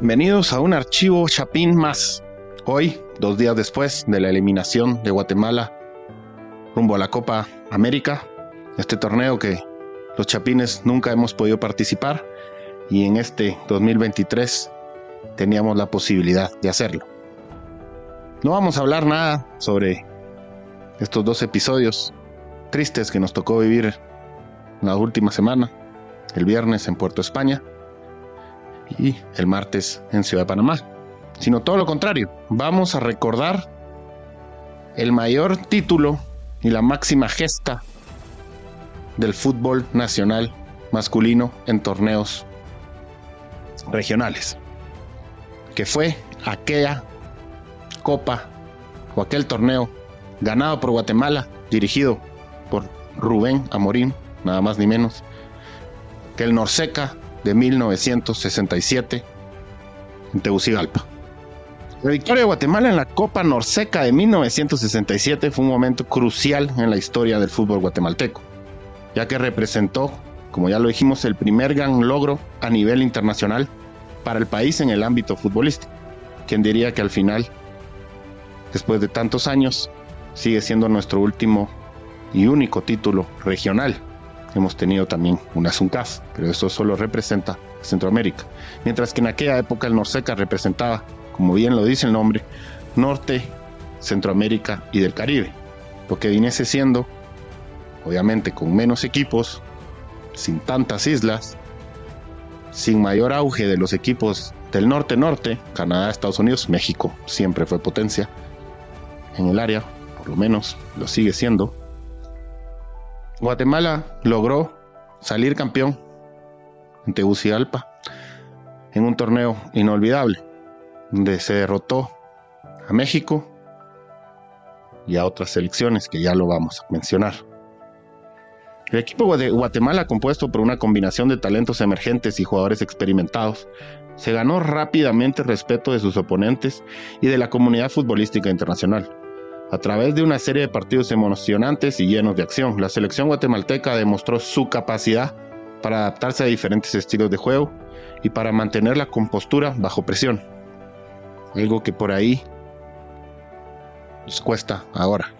Bienvenidos a un archivo Chapín más. Hoy, dos días después de la eliminación de Guatemala rumbo a la Copa América, este torneo que los Chapines nunca hemos podido participar y en este 2023 teníamos la posibilidad de hacerlo. No vamos a hablar nada sobre estos dos episodios tristes que nos tocó vivir la última semana, el viernes en Puerto España y el martes en Ciudad de Panamá, sino todo lo contrario. Vamos a recordar el mayor título y la máxima gesta del fútbol nacional masculino en torneos regionales, que fue aquella copa o aquel torneo ganado por Guatemala, dirigido por Rubén Amorín, nada más ni menos, que el Norseca de 1967 en Tegucigalpa. La victoria de Guatemala en la Copa Norseca de 1967 fue un momento crucial en la historia del fútbol guatemalteco, ya que representó, como ya lo dijimos, el primer gran logro a nivel internacional para el país en el ámbito futbolístico. Quien diría que al final, después de tantos años, sigue siendo nuestro último y único título regional. Hemos tenido también una SUNCAF, pero eso solo representa Centroamérica. Mientras que en aquella época el Norseca representaba, como bien lo dice el nombre, Norte, Centroamérica y del Caribe. Lo que viniese siendo, obviamente con menos equipos, sin tantas islas, sin mayor auge de los equipos del norte-norte, Canadá, Estados Unidos, México siempre fue potencia en el área, por lo menos lo sigue siendo. Guatemala logró salir campeón en Tegucigalpa en un torneo inolvidable, donde se derrotó a México y a otras selecciones que ya lo vamos a mencionar. El equipo de Guatemala, compuesto por una combinación de talentos emergentes y jugadores experimentados, se ganó rápidamente el respeto de sus oponentes y de la comunidad futbolística internacional. A través de una serie de partidos emocionantes y llenos de acción, la selección guatemalteca demostró su capacidad para adaptarse a diferentes estilos de juego y para mantener la compostura bajo presión. Algo que por ahí nos cuesta ahora.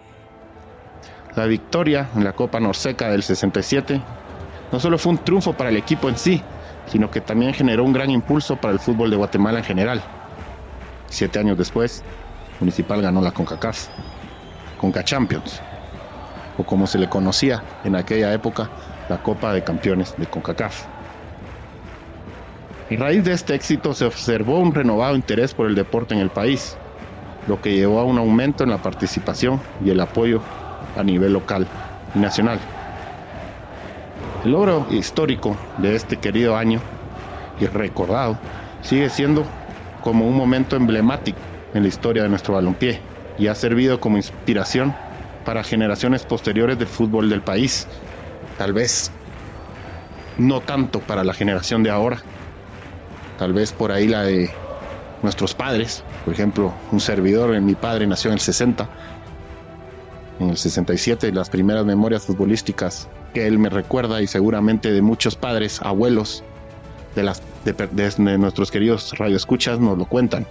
La victoria en la Copa Norseca del 67 no solo fue un triunfo para el equipo en sí, sino que también generó un gran impulso para el fútbol de Guatemala en general. Siete años después, Municipal ganó la CONCACAF, CONCA Champions, o como se le conocía en aquella época, la Copa de Campeones de CONCACAF. A raíz de este éxito se observó un renovado interés por el deporte en el país, lo que llevó a un aumento en la participación y el apoyo a nivel local y nacional. El logro histórico de este querido año y recordado sigue siendo como un momento emblemático en la historia de nuestro balompié y ha servido como inspiración para generaciones posteriores del fútbol del país. Tal vez no tanto para la generación de ahora, tal vez por ahí la de nuestros padres, por ejemplo, un servidor, mi padre nació en el 60, en el 67, las primeras memorias futbolísticas que él me recuerda y seguramente de muchos padres, abuelos de, las, de, de, nuestros queridos radioescuchas nos lo cuentan.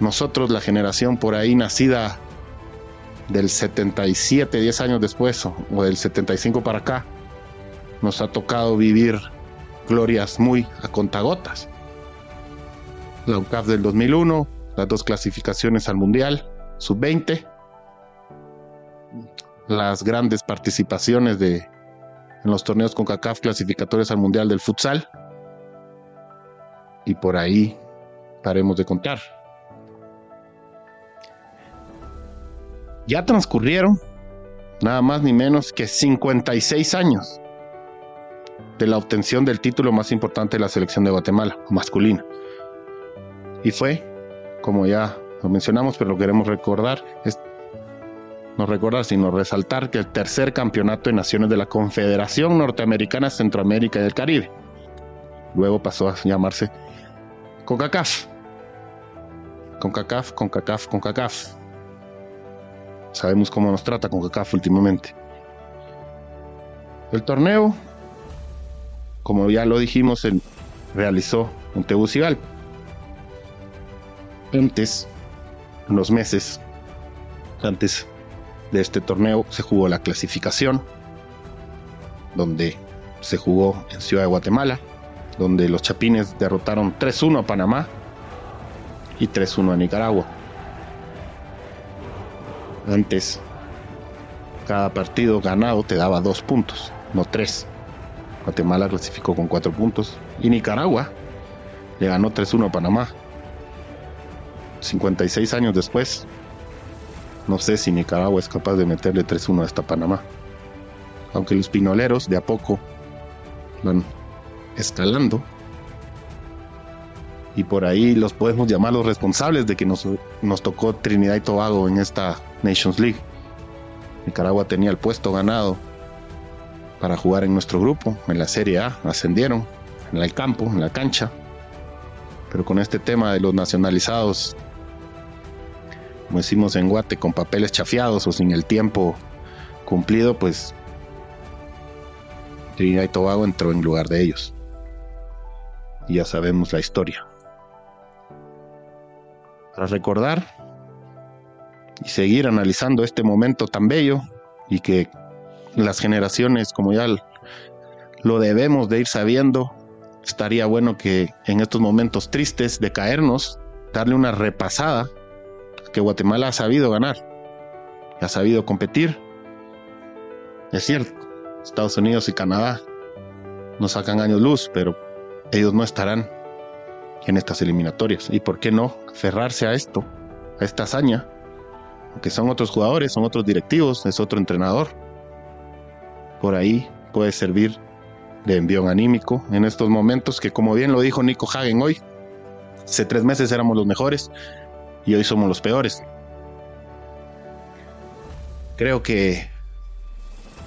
Nosotros, la generación por ahí nacida del 77, 10 años después, o, del 75 para acá, nos ha tocado vivir glorias muy a contagotas. La UCAF del 2001, las dos clasificaciones al Mundial, sub-20, las grandes participaciones de, en los torneos con CACAF clasificatorios al Mundial del Futsal, y por ahí paremos de contar. Ya transcurrieron nada más ni menos que 56 años de la obtención del título más importante de la selección de Guatemala, masculina. Y fue, como ya lo mencionamos, pero lo queremos recordar, es, no recordar, sino resaltar que el tercer campeonato de naciones de la Confederación Norteamericana, Centroamérica y del Caribe. Luego pasó a llamarse CONCACAF. CONCACAF, CONCACAF, CONCACAF. Sabemos cómo nos trata CONCACAF últimamente. El torneo, como ya lo dijimos, se realizó en Tegucigalpa. Antes, unos meses antes de este torneo, se jugó la clasificación, donde se jugó en Ciudad de Guatemala, donde los Chapines derrotaron 3-1 a Panamá y 3-1 a Nicaragua. Antes, cada partido ganado te daba dos puntos, no tres. Guatemala clasificó con cuatro puntos y Nicaragua le ganó 3-1 a Panamá. 56 años después, no sé si Nicaragua es capaz de meterle 3-1 hasta Panamá. Aunque los pinoleros de a poco van escalando. Y por ahí los podemos llamar los responsables de que nos, nos tocó Trinidad y Tobago en esta Nations League. Nicaragua tenía el puesto ganado para jugar en nuestro grupo, en la Serie A, ascendieron en el campo, en la cancha. Pero con este tema de los nacionalizados, como decimos en Guate, con papeles chafiados o sin el tiempo cumplido, pues Trinidad y Tobago entró en lugar de ellos. Y ya sabemos la historia. Recordar y seguir analizando este momento tan bello y que las generaciones, como ya lo debemos de ir sabiendo, estaría bueno que en estos momentos tristes de caernos, darle una repasada, que Guatemala ha sabido ganar, ha sabido competir. Es cierto, Estados Unidos y Canadá nos sacan años luz, pero ellos no estarán en estas eliminatorias. ¿Y por qué no aferrarse a esto, a esta hazaña? Porque son otros jugadores, son otros directivos, es otro entrenador. Por ahí puede servir de envión anímico en estos momentos que como bien lo dijo Nico Hagen hoy, hace tres meses éramos los mejores y hoy somos los peores. Creo que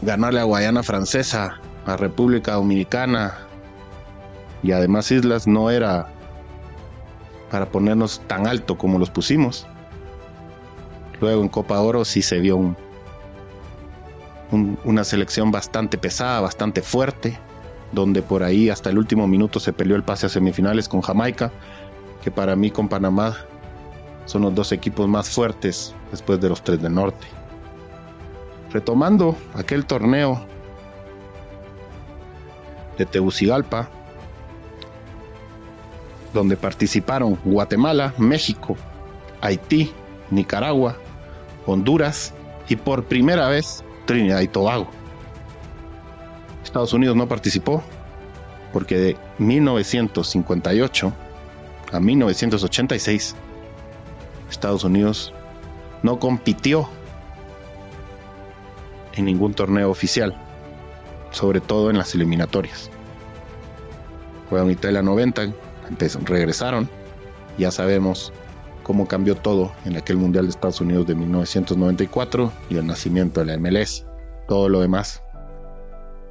ganarle a Guayana Francesa, a República Dominicana y además Islas no era para ponernos tan alto como los pusimos. Luego en Copa Oro sí se vio un, un, una selección bastante pesada, bastante fuerte, donde por ahí hasta el último minuto se peleó el pase a semifinales con Jamaica, que para mí con Panamá son los dos equipos más fuertes después de los tres del norte. Retomando aquel torneo de Tegucigalpa, donde participaron Guatemala, México, Haití, Nicaragua, Honduras y por primera vez Trinidad y Tobago. Estados Unidos no participó porque de 1958 a 1986 Estados Unidos no compitió en ningún torneo oficial, sobre todo en las eliminatorias. Juega en Italia 90, regresaron. Ya sabemos cómo cambió todo en aquel Mundial de Estados Unidos de 1994 y el nacimiento de la MLS. Todo lo demás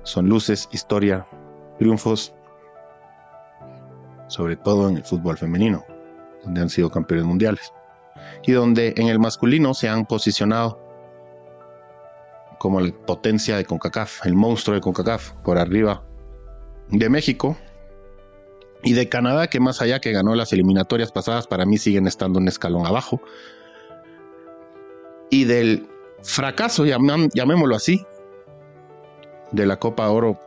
son luces, historia, triunfos, sobre todo en el fútbol femenino, donde han sido campeones mundiales, y donde en el masculino se han posicionado como la potencia de CONCACAF, el monstruo de CONCACAF, por arriba de México, y de Canadá, que más allá que ganó las eliminatorias pasadas, para mí siguen estando un escalón abajo. Y del fracaso, llamémoslo así, de la Copa Oro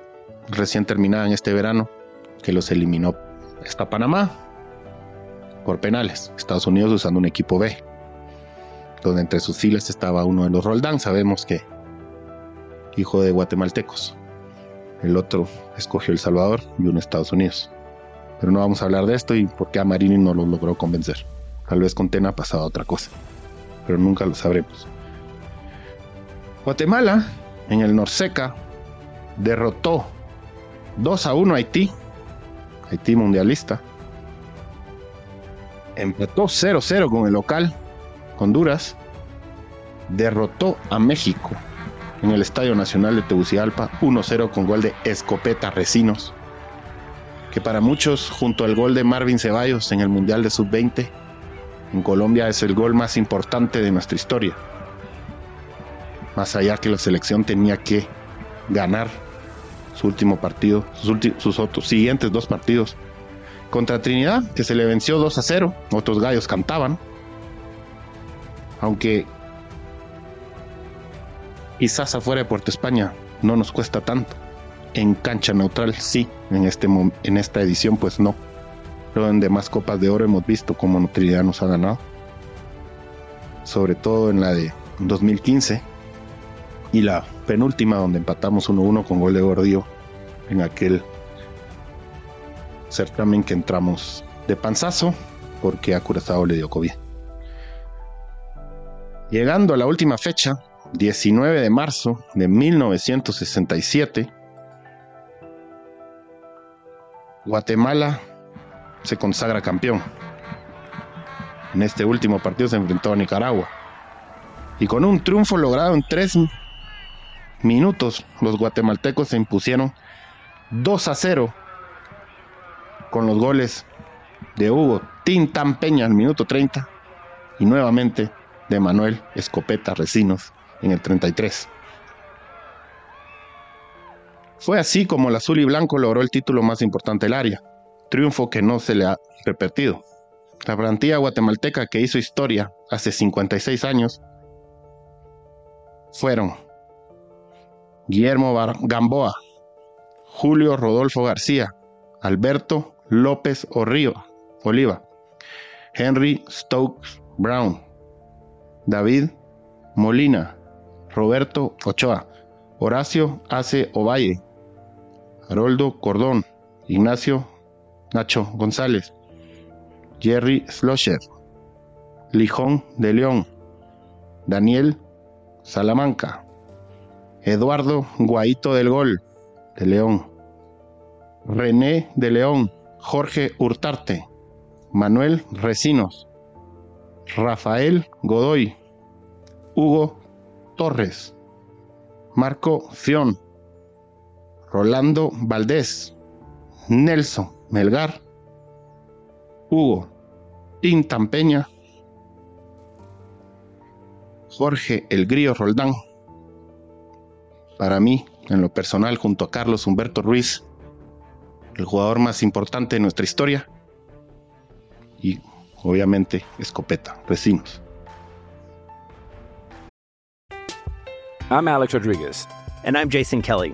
recién terminada en este verano, que los eliminó hasta Panamá por penales. Estados Unidos usando un equipo B, donde entre sus filas estaba uno de los Roldán, sabemos que hijo de guatemaltecos. El otro escogió El Salvador y uno Estados Unidos. Pero no vamos a hablar de esto y por qué a Marini no lo logró convencer. Tal vez con Tena pasaba otra cosa, pero nunca lo sabremos. Guatemala, en el Norseca, derrotó 2 a 1 Haití. Haití mundialista. Empató 0-0 con el local, Honduras. Derrotó a México en el Estadio Nacional de Tegucigalpa 1-0 con gol de Escopeta Recinos. Que para muchos, junto al gol de Marvin Ceballos en el Mundial de Sub-20, en Colombia es el gol más importante de nuestra historia. Más allá que la selección tenía que ganar su último partido, sus, sus otros, siguientes dos partidos. Contra Trinidad, que se le venció 2 a 0, otros gallos cantaban. Aunque quizás afuera de Puerto España no nos cuesta tanto. En cancha neutral sí, en, este, en esta edición pues no. Pero en demás copas de oro hemos visto cómo Trinidad nos ha ganado. Sobre todo en la de 2015 y la penúltima donde empatamos 1-1 con gol de Gordillo en aquel certamen que entramos de panzazo porque a Curazao le dio COVID. Llegando a la última fecha, 19 de marzo de 1967, Guatemala se consagra campeón. En este último partido se enfrentó a Nicaragua. Y con un triunfo logrado en tres minutos, los guatemaltecos se impusieron 2 a 0 con los goles de Hugo Tintán Peña al minuto 30 y nuevamente de Manuel Escopeta Recinos en el 33. Fue así como el azul y blanco logró el título más importante del área, triunfo que no se le ha repetido. La plantilla guatemalteca que hizo historia hace 56 años fueron Guillermo Gamboa, Julio Rodolfo García, Alberto López Oliva, Henry Stokes Brown, David Molina, Roberto Ochoa, Horacio Ace Ovalle, Haroldo Cordón, Ignacio Nacho González, Jerry Slosher, Lijón de León, Daniel Salamanca, Eduardo Guaito del Gol de León, René de León, Jorge Hurtarte, Manuel Recinos, Rafael Godoy, Hugo Torres, Marco Fion, Rolando Valdés, Nelson Melgar, Hugo Tintampeña, Jorge El Grío Roldán. Para mí, en lo personal, junto a Carlos Humberto Ruiz, el jugador más importante de nuestra historia. Y obviamente, Escopeta, vecinos. I'm Alex Rodriguez. And I'm Jason Kelly.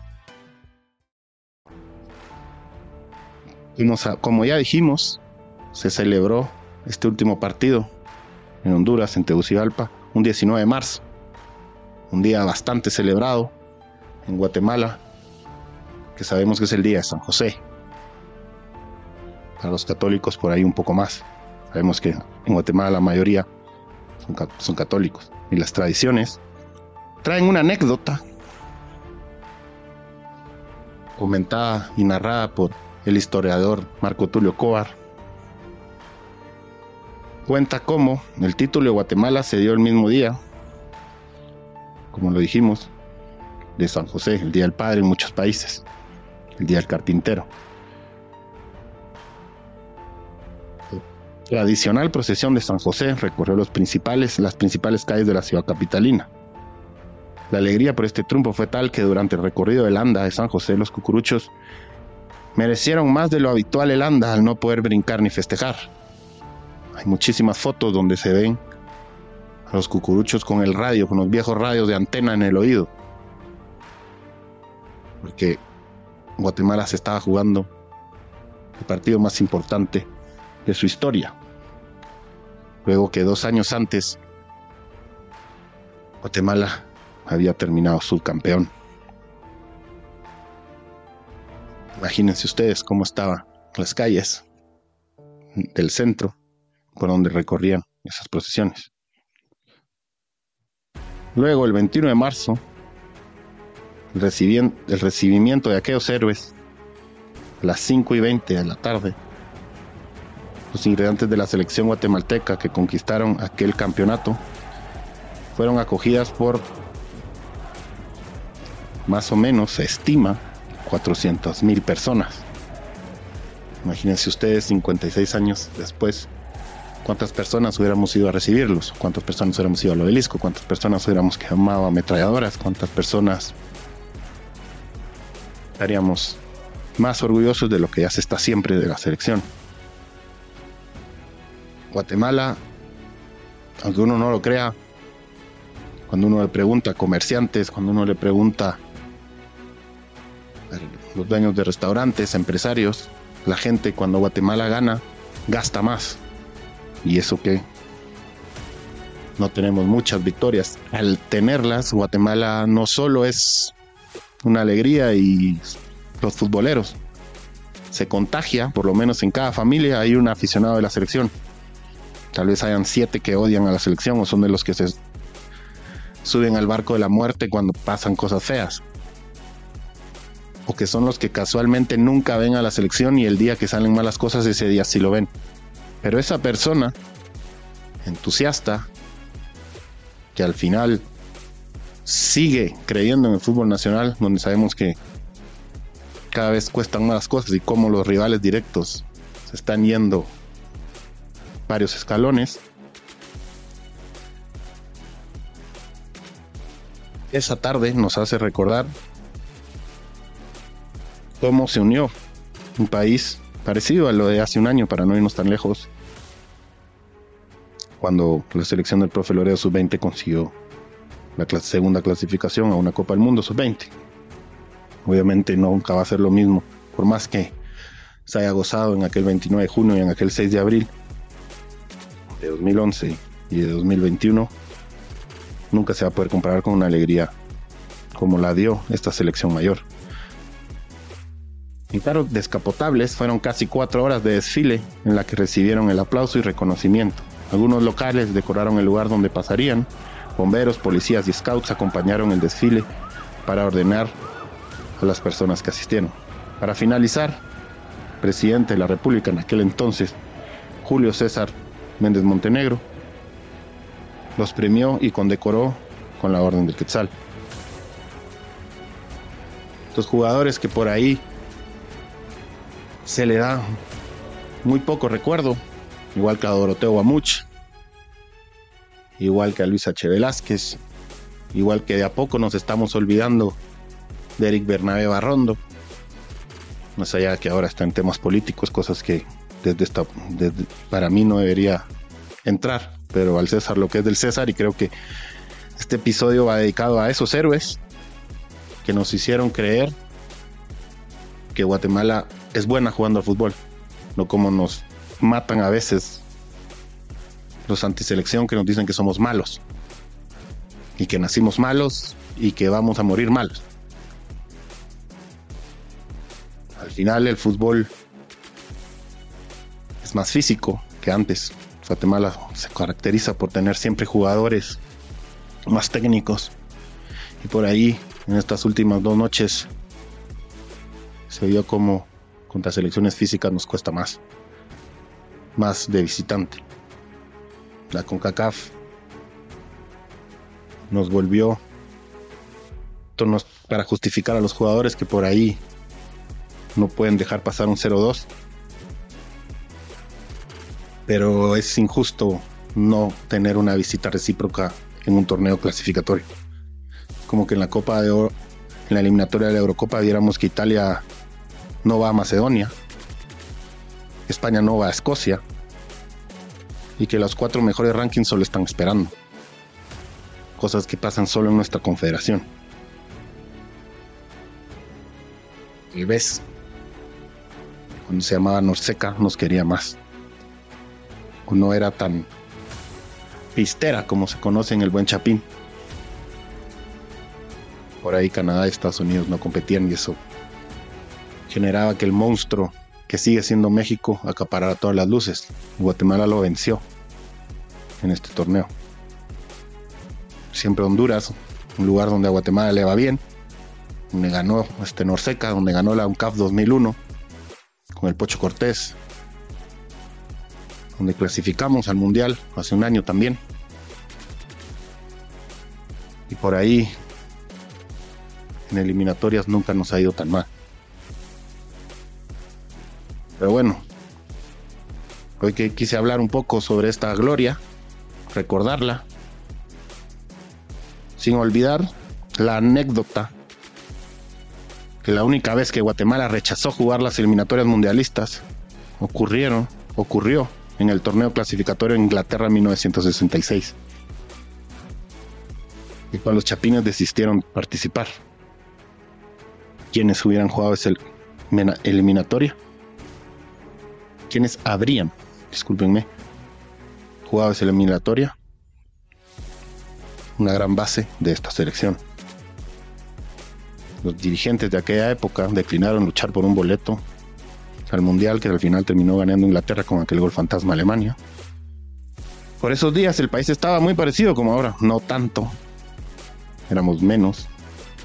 A- como ya dijimos, se celebró este último partido en Honduras, en Tegucigalpa, un 19 de marzo. Un día bastante celebrado en Guatemala, que sabemos que es el día de San José. Para los católicos por ahí un poco más. Sabemos que en Guatemala la mayoría son, ca- son católicos. Y las tradiciones traen una anécdota comentada y narrada por el historiador Marco Tulio Cobar. Cuenta cómo el título de Guatemala se dio el mismo día, como lo dijimos, de San José, el Día del Padre en muchos países, el Día del Carpintero. Tradicional procesión de San José recorrió los principales, las principales calles de la ciudad capitalina. La alegría por este triunfo fue tal que durante el recorrido del anda de San José los cucuruchos merecieron más de lo habitual el anda al no poder brincar ni festejar. Hay muchísimas fotos donde se ven a los cucuruchos con el radio, con los viejos radios de antena en el oído. Porque Guatemala se estaba jugando el partido más importante de su historia. luego que dos años antes Guatemala había terminado subcampeón. Imagínense ustedes cómo estaban las calles del centro por donde recorrían esas procesiones. Luego, el 21 de marzo, el, el recibimiento de aquellos héroes, a las 5 y 20 de la tarde, los ingredientes de la selección guatemalteca que conquistaron aquel campeonato fueron acogidas por más o menos, se estima, 400 mil personas. Imagínense ustedes 56 años después, cuántas personas hubiéramos ido a recibirlos, cuántas personas hubiéramos ido al obelisco, cuántas personas hubiéramos quemado ametralladoras, cuántas personas estaríamos más orgullosos de lo que ya se está siempre de la selección. Guatemala, aunque uno no lo crea, cuando uno le pregunta a comerciantes, cuando uno le pregunta los dueños de restaurantes, empresarios, la gente cuando Guatemala gana, gasta más. Y eso que no tenemos muchas victorias. Al tenerlas, Guatemala no solo es una alegría y los futboleros. Se contagia, por lo menos en cada familia hay un aficionado de la selección. Tal vez hayan siete que odian a la selección o son de los que se suben al barco de la muerte cuando pasan cosas feas. O que son los que casualmente nunca ven a la selección y el día que salen malas cosas ese día sí lo ven. Pero esa persona entusiasta que al final sigue creyendo en el fútbol nacional, donde sabemos que cada vez cuestan más cosas y cómo los rivales directos se están yendo varios escalones. Esa tarde nos hace recordar cómo se unió un país parecido a lo de hace un año, para no irnos tan lejos, cuando la selección del profe Loredo Sub-20 consiguió la segunda clasificación a una Copa del Mundo Sub-20. Obviamente nunca va a ser lo mismo, por más que se haya gozado en aquel 29 de junio y en aquel 6 de abril de 2011 y de 2021, nunca se va a poder comparar con una alegría como la dio esta selección mayor. Claro, descapotables fueron casi cuatro horas de desfile en la que recibieron el aplauso y reconocimiento. Algunos locales decoraron el lugar donde pasarían. Bomberos, policías y scouts acompañaron el desfile para ordenar a las personas que asistieron. Para finalizar, presidente de la República en aquel entonces, Julio César Méndez Montenegro, los premió y condecoró con la Orden del Quetzal. Los jugadores que por ahí se le da muy poco recuerdo, igual que a Doroteo Bamuch, igual que a Luis H. Velázquez, igual que de a poco nos estamos olvidando de Eric Bernabé Barrondo, más allá de que ahora está en temas políticos, cosas que desde esta, para mí no debería entrar, pero al César lo que es del César y creo que este episodio va dedicado a esos héroes que nos hicieron creer que Guatemala es buena jugando al fútbol, no como nos matan a veces los antiselección que nos dicen que somos malos y que nacimos malos y que vamos a morir malos. Al final el fútbol es más físico que antes. Guatemala se caracteriza por tener siempre jugadores más técnicos y por ahí en estas últimas dos noches se vio como contra selecciones físicas nos cuesta más, más de visitante. La CONCACAF nos volvió para justificar a los jugadores que por ahí no pueden dejar pasar un 0-2. Pero es injusto no tener una visita recíproca en un torneo clasificatorio. Como que en la Copa de Oro, en la eliminatoria de la Eurocopa viéramos que Italia no va a Macedonia, España no va a Escocia y que los cuatro mejores rankings solo están esperando. Cosas que pasan solo en nuestra confederación. Y ves, cuando se llamaba Norseca nos quería más. O no era tan pistera, como se conoce en el Buen Chapín. Por ahí Canadá y Estados Unidos no competían y eso generaba que el monstruo que sigue siendo México acaparara todas las luces. Guatemala lo venció en este torneo. Siempre Honduras, un lugar donde a Guatemala le va bien, donde ganó este Norseca, donde ganó la UNCAF 2001 con el Pocho Cortés, donde clasificamos al Mundial hace un año también. Y por ahí, en eliminatorias nunca nos ha ido tan mal. Pero bueno, hoy que quise hablar un poco sobre esta gloria, recordarla, sin olvidar la anécdota que la única vez que Guatemala rechazó jugar las eliminatorias mundialistas ocurrieron, ocurrió en el torneo clasificatorio en Inglaterra en 1966, y cuando los chapines desistieron participar. ¿Quiénes hubieran jugado esa eliminatoria? ¿Quiénes habrían, discúlpenme, jugado esa eliminatoria? Una gran base de esta selección. Los dirigentes de aquella época declinaron luchar por un boleto al Mundial que al final terminó ganando Inglaterra con aquel gol fantasma Alemania. Por esos días el país estaba muy parecido como ahora, no tanto. Éramos menos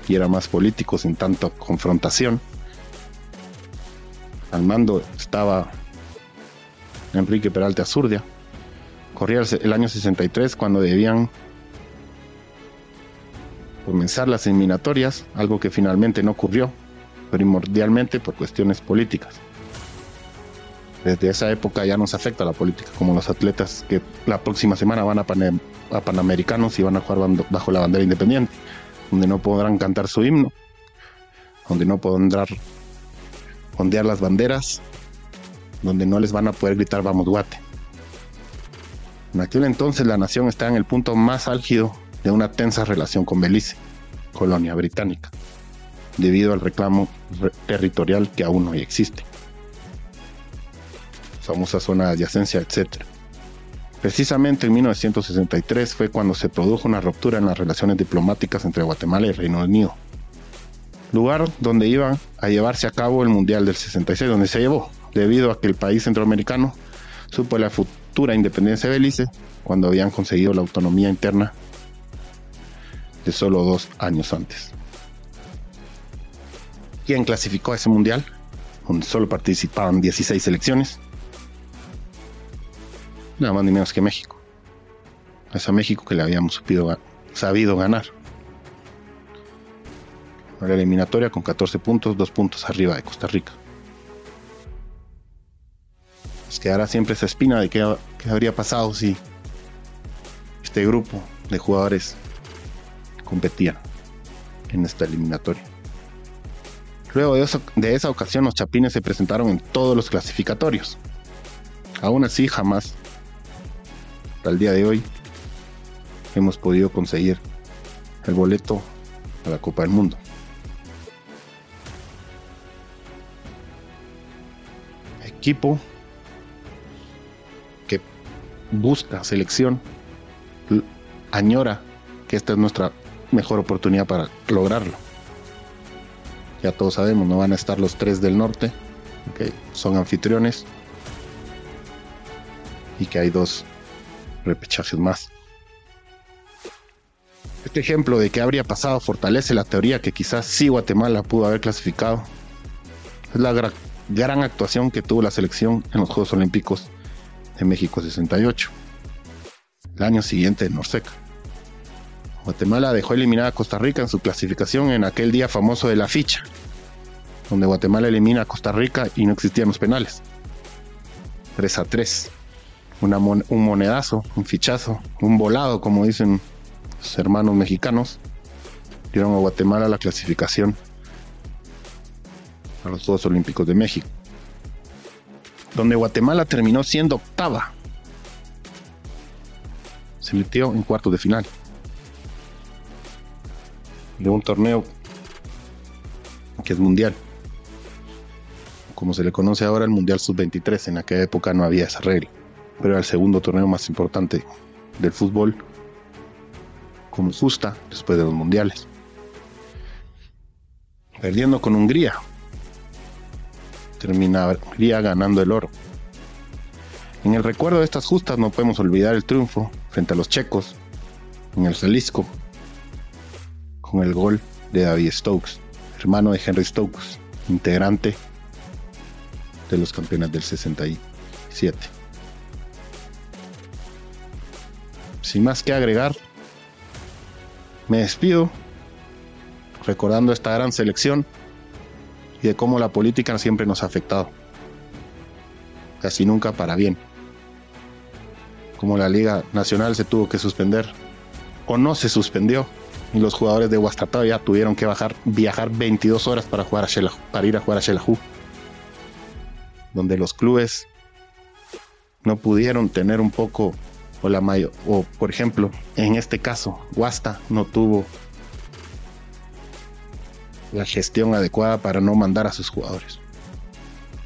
y era más político sin tanta confrontación. Al mando estaba Enrique Peralta Azurdia. Corría el año 63 cuando debían comenzar las eliminatorias, algo que finalmente no ocurrió, primordialmente por cuestiones políticas. Desde esa época ya nos afecta la política, como los atletas que la próxima semana van a, Panamericanos y van a jugar bajo la bandera independiente, donde no podrán cantar su himno, donde no podrán ondear las banderas, donde no les van a poder gritar vamos guate. En aquel entonces la nación está en el punto más álgido de una tensa relación con Belice, colonia británica, debido al reclamo territorial que aún hoy existe. Famosa zona de adyacencia, etc. Precisamente en 1963 fue cuando se produjo una ruptura en las relaciones diplomáticas entre Guatemala y Reino Unido, lugar donde iba a llevarse a cabo el Mundial del 66, donde se llevó, debido a que el país centroamericano supo la futura independencia de Belice cuando habían conseguido la autonomía interna de solo dos años antes. ¿Quién clasificó a ese mundial? Donde solo participaban 16 selecciones. Nada más ni menos que México. A ese México que le habíamos sabido ganar. La eliminatoria con 14 puntos, dos puntos arriba de Costa Rica. Nos quedará siempre esa espina de qué, habría pasado si este grupo de jugadores competían en esta eliminatoria. Luego de, de, esa ocasión los chapines se presentaron en todos los clasificatorios. Aún así, jamás, hasta el día de hoy, hemos podido conseguir el boleto a la Copa del Mundo. Equipo que busca selección, añora que esta es nuestra mejor oportunidad para lograrlo. Ya todos sabemos, no van a estar los tres del norte, que son anfitriones, y que hay dos repechajes más. Este ejemplo de que habría pasado fortalece la teoría que quizás sí Guatemala pudo haber clasificado. Es la gran actuación que tuvo la selección en los Juegos Olímpicos de México 68, el año siguiente en Norseca. Guatemala dejó eliminada a Costa Rica en su clasificación en aquel día famoso de la ficha, donde Guatemala elimina a Costa Rica y no existían los penales. 3 a 3. un monedazo, un fichazo, un volado, como dicen los hermanos mexicanos, dieron a Guatemala la clasificación a los Juegos Olímpicos de México, donde Guatemala terminó siendo octava. Se metió en cuartos de final de un torneo que es mundial. Como se le conoce ahora el Mundial Sub-23, en aquella época no había esa regla, pero era el segundo torneo más importante del fútbol como justa después de los mundiales. Perdiendo con Hungría. Terminaría ganando el oro. En el recuerdo de estas justas no podemos olvidar el triunfo frente a los checos en el Jalisco con el gol de David Stokes, hermano de Henry Stokes, integrante de los campeones del 67. Sin más que agregar, me despido recordando esta gran selección de cómo la política siempre nos ha afectado. Casi nunca para bien. Como la Liga Nacional se tuvo que suspender o no se suspendió y los jugadores de Huastatao ya tuvieron que bajar, viajar 22 horas para, jugar a para ir a jugar a Shelahu. Donde los clubes no pudieron tener un poco o la mayo, o por ejemplo, en este caso, Huasta no tuvo la gestión adecuada para no mandar a sus jugadores.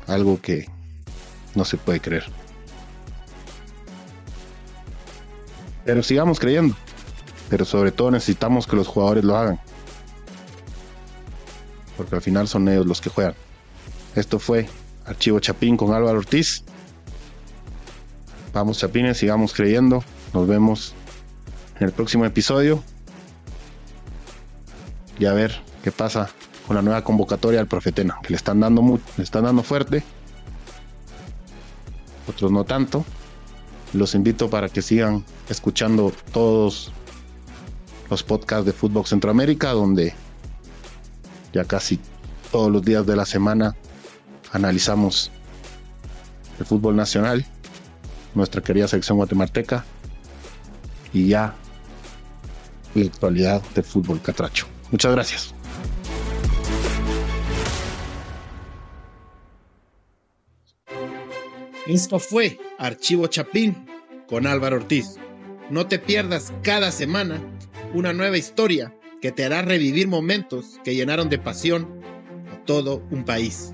Algo que no se puede creer. Pero sigamos creyendo. Pero sobre todo necesitamos que los jugadores lo hagan. Porque al final son ellos los que juegan. Esto fue Archivo Chapín con Álvaro Ortiz. Vamos Chapines, sigamos creyendo. Nos vemos en el próximo episodio. Y a ver qué pasa con la nueva convocatoria al Profetena, que le están dando le están dando fuerte. Otros no tanto. Los invito para que sigan escuchando todos los podcasts de Fútbol Centroamérica, donde ya casi todos los días de la semana analizamos el fútbol nacional nuestra querida selección guatemalteca y ya la actualidad del fútbol catracho. Muchas gracias. Esto fue Archivo Chapín con Álvaro Ortiz. No te pierdas cada semana una nueva historia que te hará revivir momentos que llenaron de pasión a todo un país.